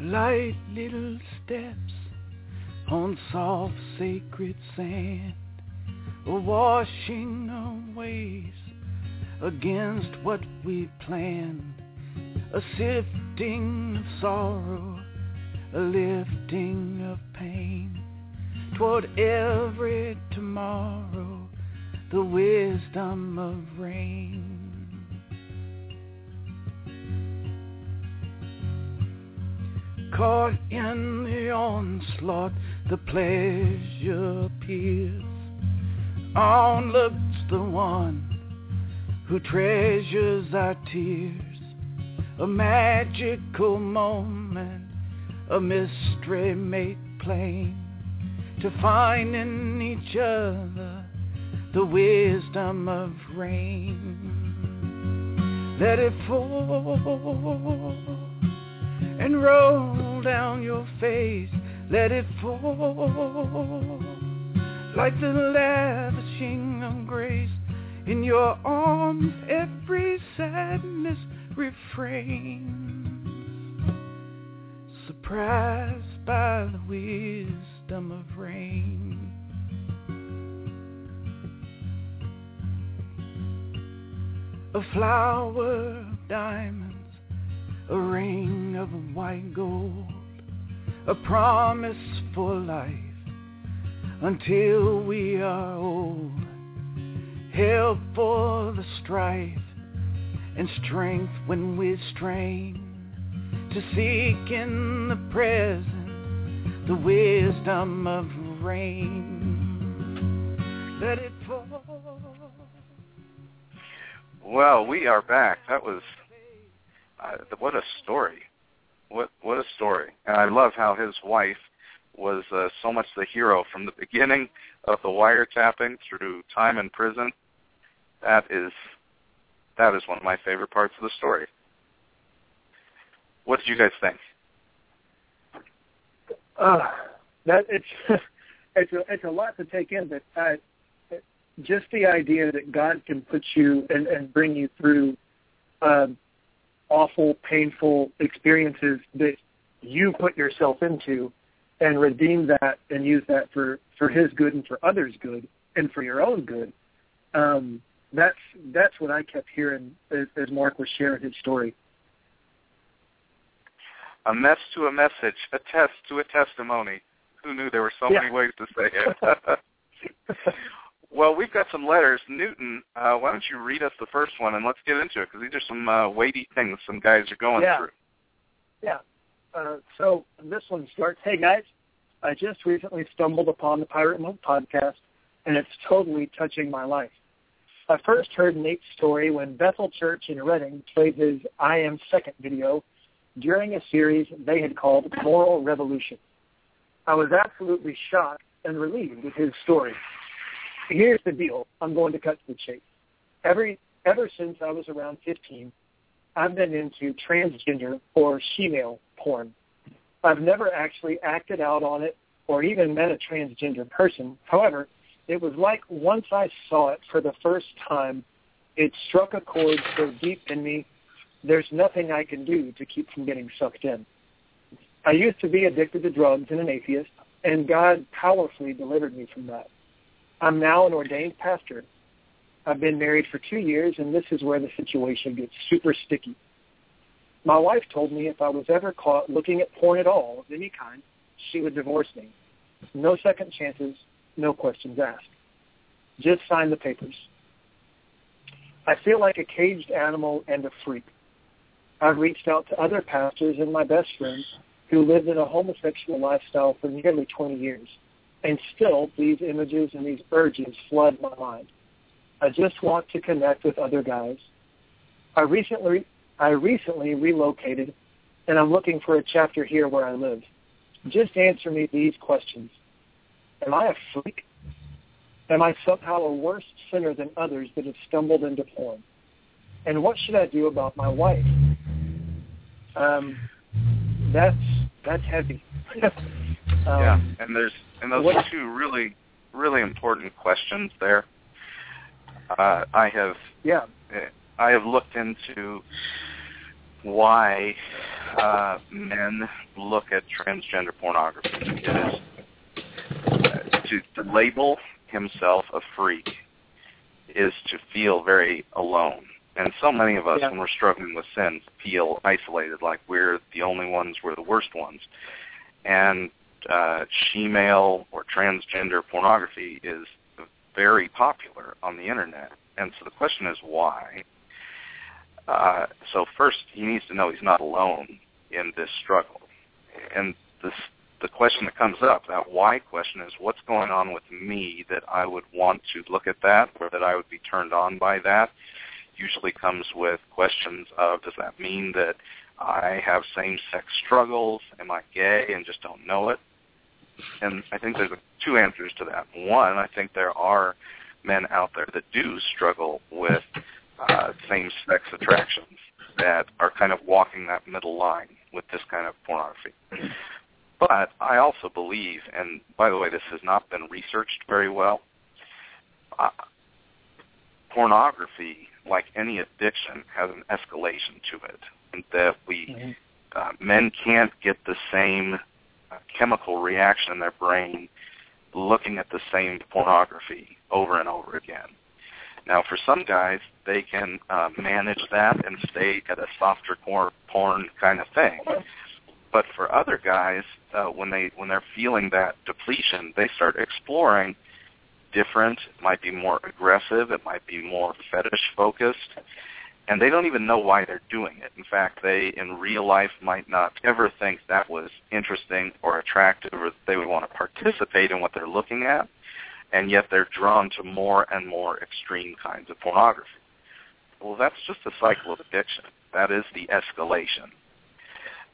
Light little steps on soft sacred sand, washing of ways against what we planned, a sifting of sorrow, a lifting of pain toward every tomorrow, the wisdom of rain. Caught in the onslaught, the pleasure appears. On looks the one who treasures our tears. A magical moment, a mystery made plain. To find in each other the wisdom of rain. Let it fall and roll down your face. Let it fall like the lavishing of grace in your arms. Every sadness refrains, surprised by the wisdom of rain. A flower ring of white gold, a promise for life until we are old. Help for the strife and strength when we strain to seek in the present the wisdom of rain. Let it fall. Well, we are back. That was uh, what a story. What what a story! And I love how his wife was uh, so much the hero from the beginning of the wiretapping through time in prison. That is that is one of my favorite parts of the story. What did you guys think? Uh, that it's <laughs> it's a it's a lot to take in, but uh, just the idea that God can put you and, and bring you through um, awful, painful experiences that you put yourself into, and redeem that and use that for for His good and for others' good and for your own good. Um, that's that's what I kept hearing as, as Mark was sharing his story. A mess to a message, a test to a testimony. Who knew there were so Yeah. many ways to say it? <laughs> <laughs> well, we've got some letters. Newton, uh, why don't you read us the first one and let's get into it because these are some uh, weighty things some guys are going Yeah. through. Yeah. Uh, so this one starts, hey guys, I just recently stumbled upon the Pirate Monk podcast, and it's totally touching my life. I first heard Nate's story when Bethel Church in Redding played his I Am Second video during a series they had called Moral Revolution. I was absolutely shocked and relieved with his story. Here's the deal. I'm going to cut to the chase. Every, ever since I was around 15, I've been into transgender or she-male porn. I've never actually acted out on it or even met a transgender person. However, it was like once I saw it for the first time, it struck a chord so deep in me, there's nothing I can do to keep from getting sucked in. I used to be addicted to drugs and an atheist, and God powerfully delivered me from that. I'm now an ordained pastor. I've been married for two years, and this is where the situation gets super sticky. My wife told me if I was ever caught looking at porn at all of any kind, she would divorce me. No second chances, no questions asked. Just sign the papers. I feel like a caged animal and a freak. I've reached out to other pastors and my best friends who lived in a homosexual lifestyle for nearly 20 years, and still these images and these urges flood my mind. I just want to connect with other guys. I recently I recently relocated and I'm looking for a chapter here where I live. Just answer me these questions. Am I a freak? Am I somehow a worse sinner than others that have stumbled into porn? And what should I do about my wife? Um, that's that's heavy. <laughs> um, yeah, and there's and those what- are two really really important questions there. Uh, I have Yeah. I have looked into why uh, men look at transgender pornography. It is uh, to, to label himself a freak is to feel very alone. And so many of us, Yeah. when we're struggling with sin, feel isolated, like we're the only ones, we're the worst ones. And uh, she-male or transgender pornography is very popular on the internet. And so the question is why? Uh, so first, he needs to know he's not alone in this struggle. And this, the question that comes up, that why question is, what's going on with me that I would want to look at that or that I would be turned on by that? Usually comes with questions of, does that mean that I have same-sex struggles? Am I gay and just don't know it? And I think there's two answers to that. One, I think there are men out there that do struggle with uh, same-sex attractions that are kind of walking that middle line with this kind of pornography. But I also believe, and by the way, this has not been researched very well, uh, pornography, like any addiction, has an escalation to it. And that we, uh, men can't get the same uh, chemical reaction in their brain looking at the same pornography over and over again. Now, for some guys, they can uh, manage that and stay at a softer porn, porn kind of thing. But for other guys, uh, when they when they're feeling that depletion, they start exploring different. It might be more aggressive. It might be more fetish focused, and they don't even know why they're doing it. In fact, they in real life might not ever think that was interesting or attractive, or that they would want to participate in what they're looking at and yet they're drawn to more and more extreme kinds of pornography. Well, that's just a cycle of addiction. That is the escalation.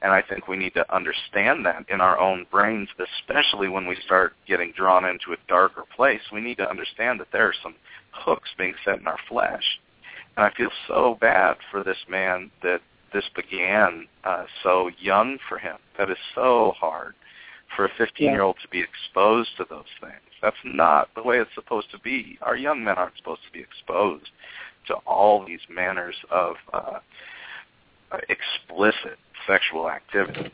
And I think we need to understand that in our own brains, especially when we start getting drawn into a darker place. We need to understand that there are some hooks being set in our flesh. And I feel so bad for this man that this began uh, so young for him. That is so hard for a 15-year-old to be exposed to those things. That's not the way it's supposed to be. Our young men aren't supposed to be exposed to all these manners of uh, explicit sexual activity.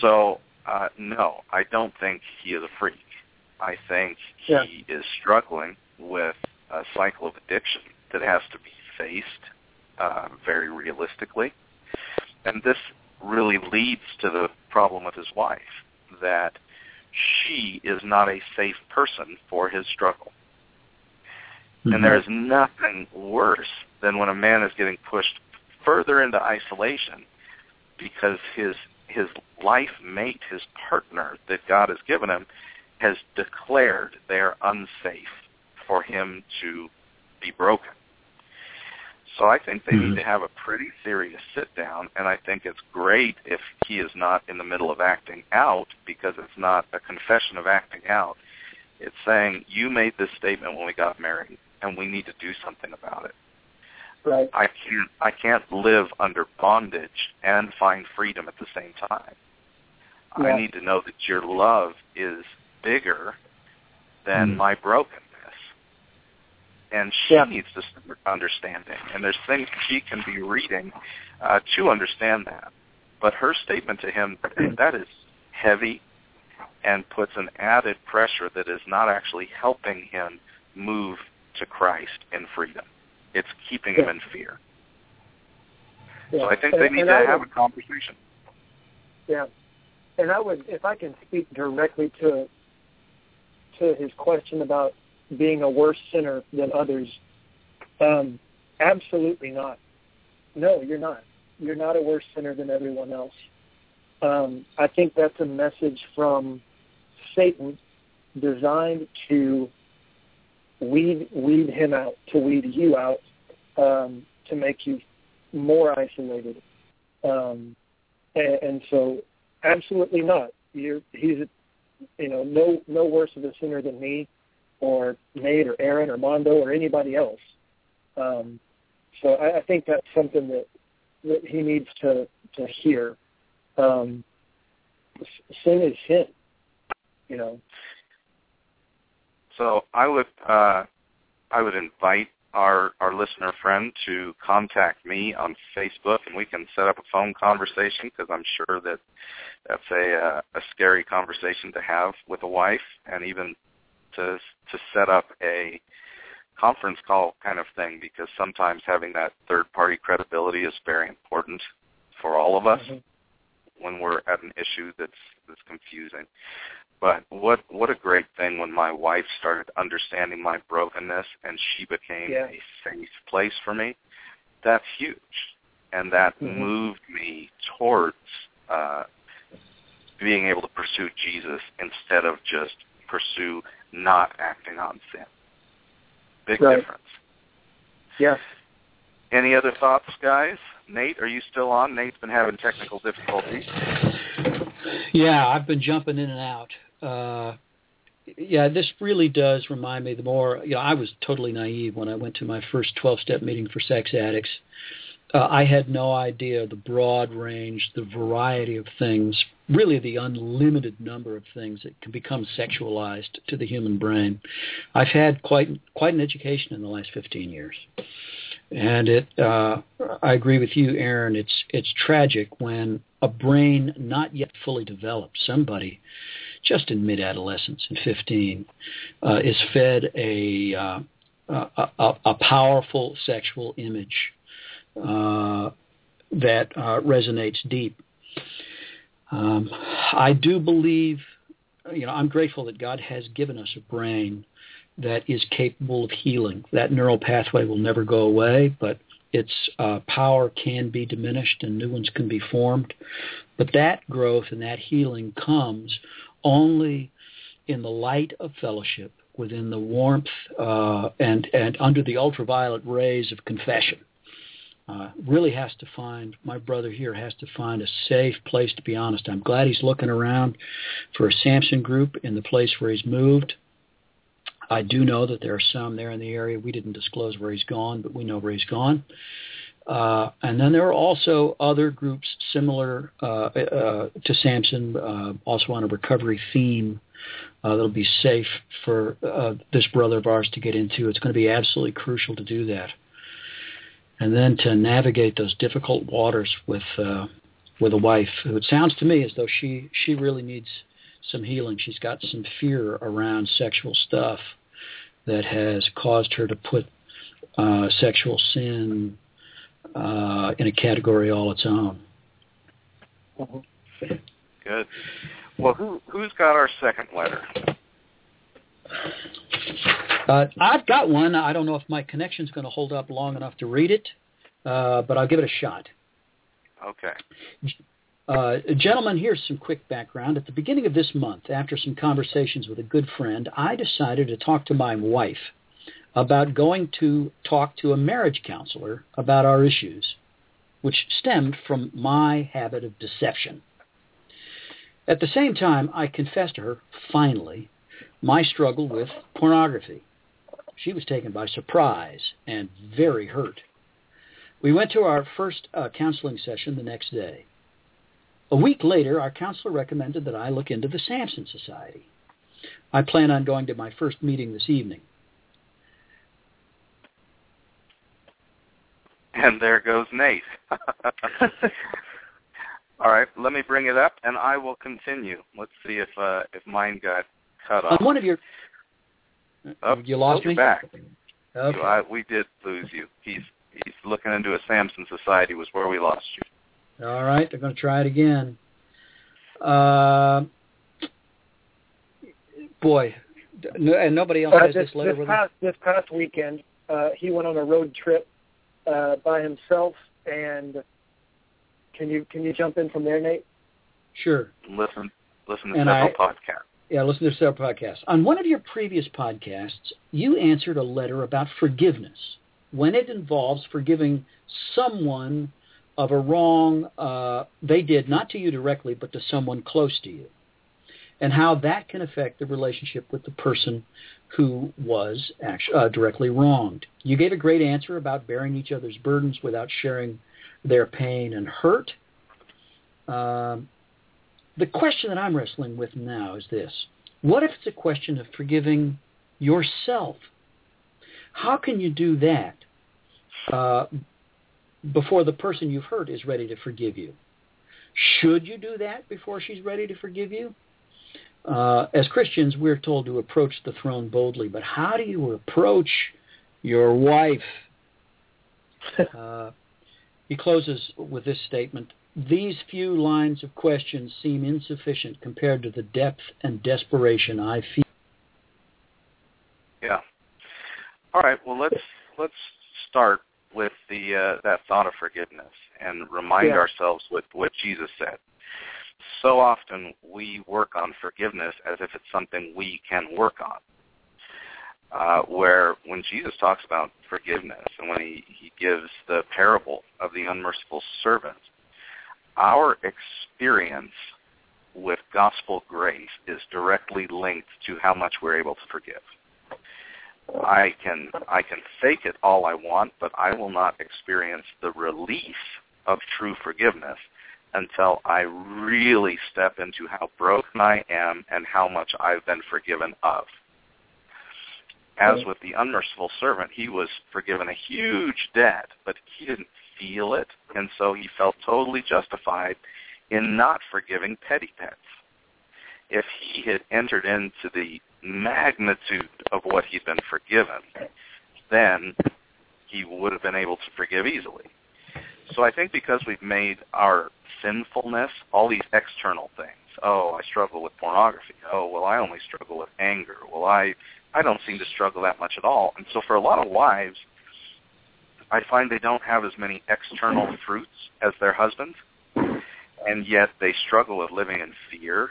So, uh, no, I don't think he is a freak. I think he is struggling with a cycle of addiction that has to be faced uh, very realistically. And this really leads to the problem with his wife, that she is not a safe person for his struggle. Mm-hmm. And there is nothing worse than when a man is getting pushed further into isolation because his his life mate, his partner that God has given him, has declared they are unsafe for him to be broken. So I think they mm-hmm. need to have a pretty serious sit down, and I think it's great if he is not in the middle of acting out because it's not a confession of acting out. It's saying you made this statement when we got married, and we need to do something about it. Right. I can't I can't live under bondage and find freedom at the same time. Yeah. I need to know that your love is bigger than mm. my brokenness. And she yeah. needs to start understanding. And there's things she can be reading uh, to understand that. But her statement to him, <clears throat> that is heavy and puts an added pressure that is not actually helping him move to Christ in freedom. It's keeping yeah. him in fear. Yeah. So I think and, they need to I have would, a conversation. Yeah, and I would, if I can speak directly to to his question about being a worse sinner than others, um, absolutely not. No, you're not. You're not a worse sinner than everyone else. Um, I think that's a message from Satan designed to weed weed him out, to weed you out, um, to make you more isolated. Um, and, and so, absolutely not. You're, he's, you know, no no worse of a sinner than me, or Nate, or Aaron, or Mondo, or anybody else. Um, so I, I think that's something that that he needs to to hear. Um, sin is sin, you know. So I would uh, I would invite our our listener friend to contact me on Facebook, and we can set up a phone conversation because I'm sure that that's a uh, a scary conversation to have with a wife, and even to to set up a conference call kind of thing because sometimes having that third party credibility is very important for all of us mm-hmm. when we're at an issue that's that's confusing. But what what a great thing when my wife started understanding my brokenness and she became yeah. a safe place for me. That's huge, and that mm-hmm. moved me towards uh, being able to pursue Jesus instead of just pursue not acting on sin. Big right. difference. Yes. Any other thoughts, guys? Nate, are you still on? Nate's been having technical difficulties. Yeah, I've been jumping in and out uh, yeah, this really does remind me the more, you know, I was totally naive when I went to my first 12-step meeting for sex addicts. Uh, I had no idea the broad range, the variety of things, really the unlimited number of things that can become sexualized to the human brain. I've had quite quite an education in the last 15 years. And it, uh, I agree with you, Aaron. It's it's tragic when a brain not yet fully developed, somebody just in mid-adolescence, in 15, uh, is fed a, uh, a, a, powerful sexual image uh, that uh, resonates deep. Um, I do believe, you know, I'm grateful that God has given us a brain that is capable of healing. That neural pathway will never go away, but its uh, power can be diminished and new ones can be formed. But that growth and that healing comes only in the light of fellowship, within the warmth uh, and and under the ultraviolet rays of confession. Uh, really has to find my brother here has to find a safe place to be honest. I'm glad he's looking around for a Samson group in the place where he's moved. I do know that there are some there in the area. We didn't disclose where he's gone, but we know where he's gone. Uh, and then there are also other groups similar uh, uh, to Samson, uh, also on a recovery theme uh, that'll be safe for uh, this brother of ours to get into. It's going to be absolutely crucial to do that and then to navigate those difficult waters with uh, with a wife who it sounds to me as though she she really needs some healing. She's got some fear around sexual stuff that has caused her to put uh, sexual sin uh, in a category all its own. Good. Well, who who's got our second letter? Uh, I've got one. I don't know if my connection's going to hold up long enough to read it, uh, but I'll give it a shot. Okay. Uh, gentlemen, here's some quick background. At the beginning of this month, after some conversations with a good friend, I decided to talk to my wife about going to talk to a marriage counselor about our issues, which stemmed from my habit of deception. At the same time, I confessed to her, finally, my struggle with pornography. She was taken by surprise and very hurt. We went to our first uh, counseling session the next day. A week later, our counselor recommended that I look into the Samson Society. I plan on going to my first meeting this evening. And there goes Nate. <laughs> All right, let me bring it up, and I will continue. Let's see if uh, if mine got cut off. On one of your, oh, you lost you're me. back. Okay. You- I, we did lose you. He's he's looking into a Samson Society was where we lost you. All right, they're going to try it again. Uh, boy, no, and nobody else Uh, has this, this letter this with past this past weekend, uh, he went on a road trip uh, by himself. And can you can you jump in from there, Nate? Sure. Listen listen to And several I- podcasts. Yeah, listen to several podcasts. On one of your previous podcasts, you answered a letter about forgiveness when it involves forgiving someone of a wrong uh, they did, not to you directly, but to someone close to you, and how that can affect the relationship with the person who was actually, uh, directly wronged. You gave a great answer about bearing each other's burdens without sharing their pain and hurt. Um, the question that I'm wrestling with now is this. What if it's a question of forgiving yourself? How can you do that uh, before the person you've hurt is ready to forgive you? Should you do that before she's ready to forgive you? Uh, as Christians, we're told to approach the throne boldly, but how do you approach your wife? <laughs> Uh, he closes with this statement these few lines of questions seem insufficient compared to the depth and desperation I feel. Yeah. All right. Well, let's let's start with the uh, that thought of forgiveness and remind Yeah. ourselves with what Jesus said. So often we work on forgiveness as if it's something we can work on. Uh, where when Jesus talks about forgiveness and when he, he gives the parable of the unmerciful servant, our experience with gospel grace is directly linked to how much we're able to forgive. I can I can fake it all I want, but I will not experience the release of true forgiveness until I really step into how broken I am and how much I've been forgiven of. As with the unmerciful servant, he was forgiven a huge debt, but he didn't feel it, and so he felt totally justified in not forgiving petty debts. If he had entered into the magnitude of what he'd been forgiven, then he would have been able to forgive easily. So I think because we've made our sinfulness all these external things. Oh, I struggle with pornography. Oh, well, I only struggle with anger. Well, I I don't seem to struggle that much at all. And so for a lot of wives, I find they don't have as many external fruits as their husbands, and yet they struggle with living in fear,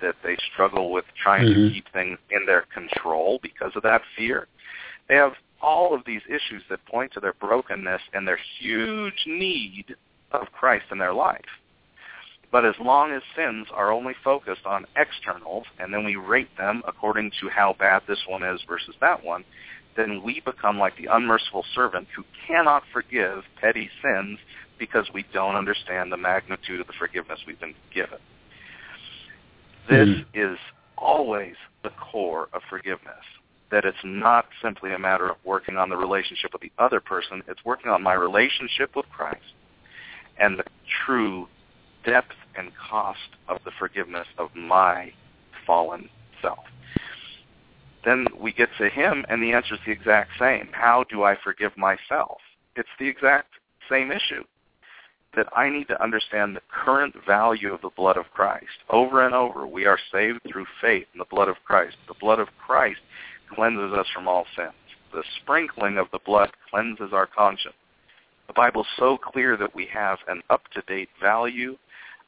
that they struggle with trying Mhm. to keep things in their control because of that fear. They have all of these issues that point to their brokenness and their huge need of Christ in their life. But as long as sins are only focused on externals and then we rate them according to how bad this one is versus that one, then we become like the unmerciful servant who cannot forgive petty sins because we don't understand the magnitude of the forgiveness we've been given. This mm. is always the core of forgiveness. That it's not simply a matter of working on the relationship with the other person, it's working on my relationship with Christ and the true depth and cost of the forgiveness of my fallen self. Then we get to him, and the answer is the exact same. How do I forgive myself? It's the exact same issue that I need to understand the current value of the blood of Christ. Over and over, we are saved through faith in the blood of Christ. The blood of Christ cleanses us from all sins. The sprinkling of the blood cleanses our conscience. The Bible is so clear that we have an up-to-date value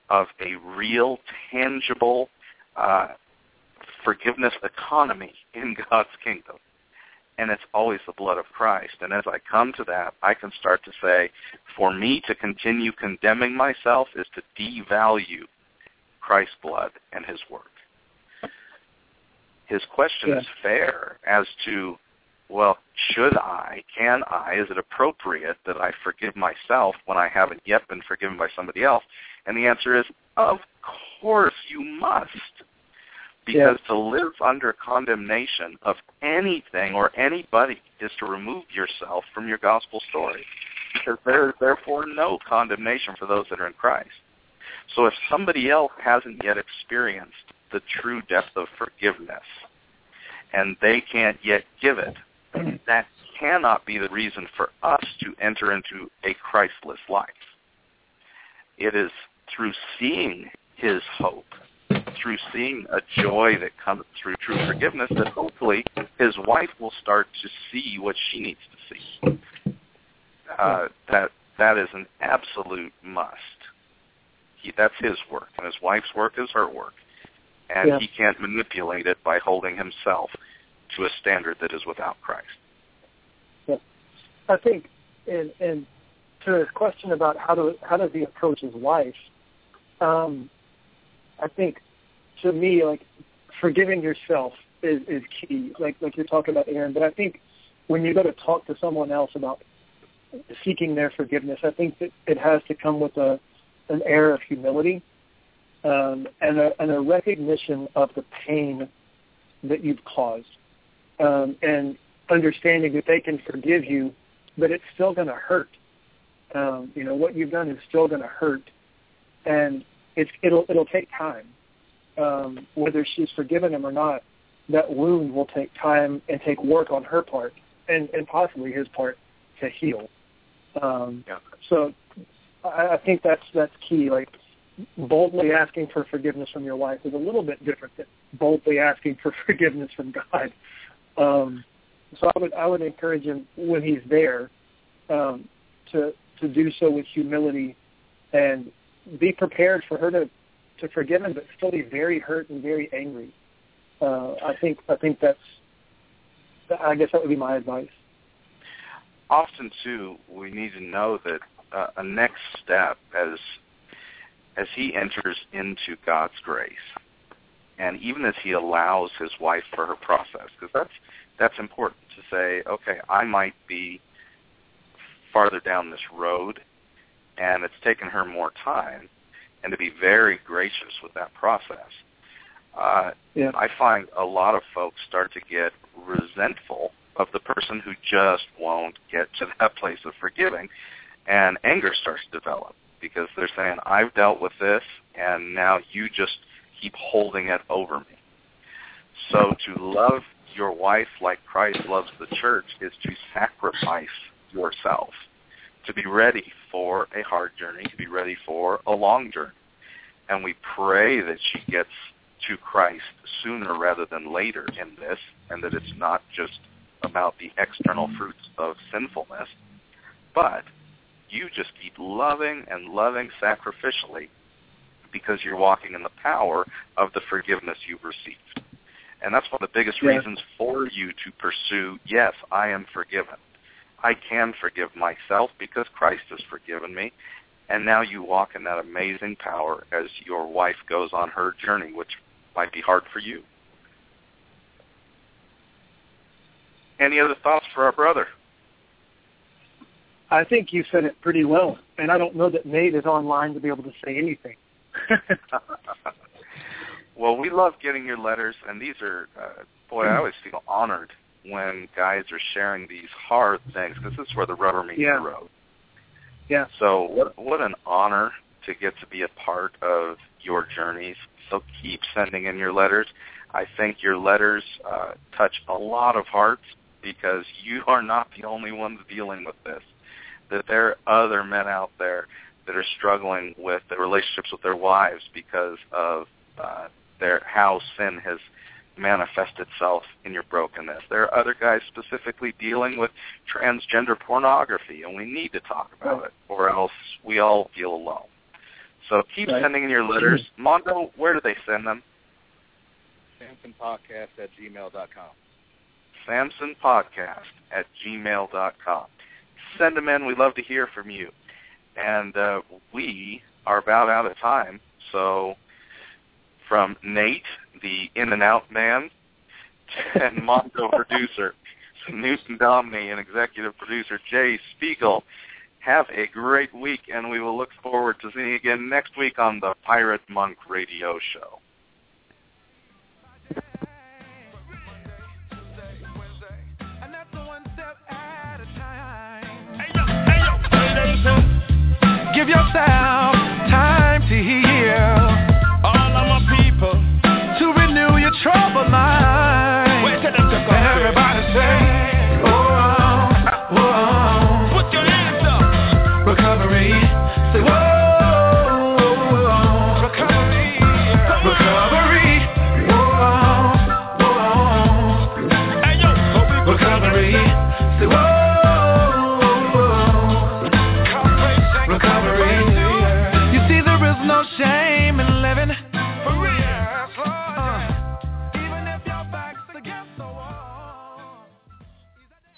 of a real, tangible uh, forgiveness economy in God's kingdom. And it's always the blood of Christ. And as I come to that, I can start to say, for me to continue condemning myself is to devalue Christ's blood and his work. His question yeah. is fair as to well, should I, can I, is it appropriate that I forgive myself when I haven't yet been forgiven by somebody else? And the answer is, of course you must. Because to live under condemnation of anything or anybody is to remove yourself from your gospel story. Because there is therefore no condemnation for those that are in Christ. So if somebody else hasn't yet experienced the true depth of forgiveness, and they can't yet give it, mm. that cannot be the reason for us to enter into a Christless life. It is through seeing his hope, through seeing a joy that comes through true forgiveness, that hopefully his wife will start to see what she needs to see. Uh, that that is an absolute must. He, that's his work, and his wife's work is her work, and yeah. he can't manipulate it by holding himself to a standard that is without Christ. Yeah. I think, and, and to his question about how do how does he approach his wife, um, I think to me like forgiving yourself is, is key. Like like you're talking about Aaron, but I think when you go to talk to someone else about seeking their forgiveness, I think that it has to come with a an air of humility um, and, a, and a recognition of the pain that you've caused um, and understanding that they can forgive you, but it's still going to hurt. Um, you know what you've done is still going to hurt, and it's it'll it'll take time. Um, whether she's forgiven him or not, that wound will take time and take work on her part and and possibly his part to heal. Um, yeah. So I, I think that's that's key. Like boldly asking for forgiveness from your wife is a little bit different than boldly asking for <laughs> forgiveness from God. Um, so I would I would encourage him when he's there um, to to do so with humility and be prepared for her to to forgive him, but still be very hurt and very angry. Uh, I think I think that's I guess that would be my advice. Often too, we need to know that uh, a next step as as he enters into God's grace and even as he allows his wife for her process, because that's that's important to say. Okay, I might be farther down this road, and it's taken her more time, and to be very gracious with that process. Uh, yeah. I find a lot of folks start to get resentful of the person who just won't get to that place of forgiving, and anger starts to develop because they're saying, "I've dealt with this, and now you just." keep holding it over me. So to love your wife like Christ loves the church is to sacrifice yourself, to be ready for a hard journey, to be ready for a long journey. And we pray that she gets to Christ sooner rather than later in this, and that it's not just about the external fruits of sinfulness, but you just keep loving and loving sacrificially because you're walking in the power of the forgiveness you've received. And that's one of the biggest reasons for you to pursue, yes, I am forgiven. I can forgive myself because Christ has forgiven me. And now you walk in that amazing power as your wife goes on her journey, which might be hard for you. Any other thoughts for our brother? I think you said it pretty well, and I don't know that Nate is online to be able to say anything. <laughs> well, we love getting your letters, and these are, uh, boy, I always feel honored when guys are sharing these hard things because this is where the rubber meets Yeah. the road. yeah, So what what an honor to get to be a part of your journeys. So keep sending in your letters. I think your letters uh, touch a lot of hearts because <laughs> you are not the only ones dealing with this. That there are other men out there that are struggling with the relationships with their wives because of uh, their how sin has manifest itself in your brokenness. There are other guys specifically dealing with transgender pornography, and we need to talk about it, or else we all feel alone. So keep Right. sending in your letters. Mondo, where do they send them? SamsonPodcast at gmail.com. Samson Podcast at gmail.com. Send them in. We love to hear from you. And uh, we are about out of time. So from Nate, the In and Out Man, <laughs> and Mondo <laughs> producer, News and Domini, and executive producer Jay Spiegel. Have a great week, and we will look forward to seeing you again next week on the Pirate Monk Radio Show. Give yourself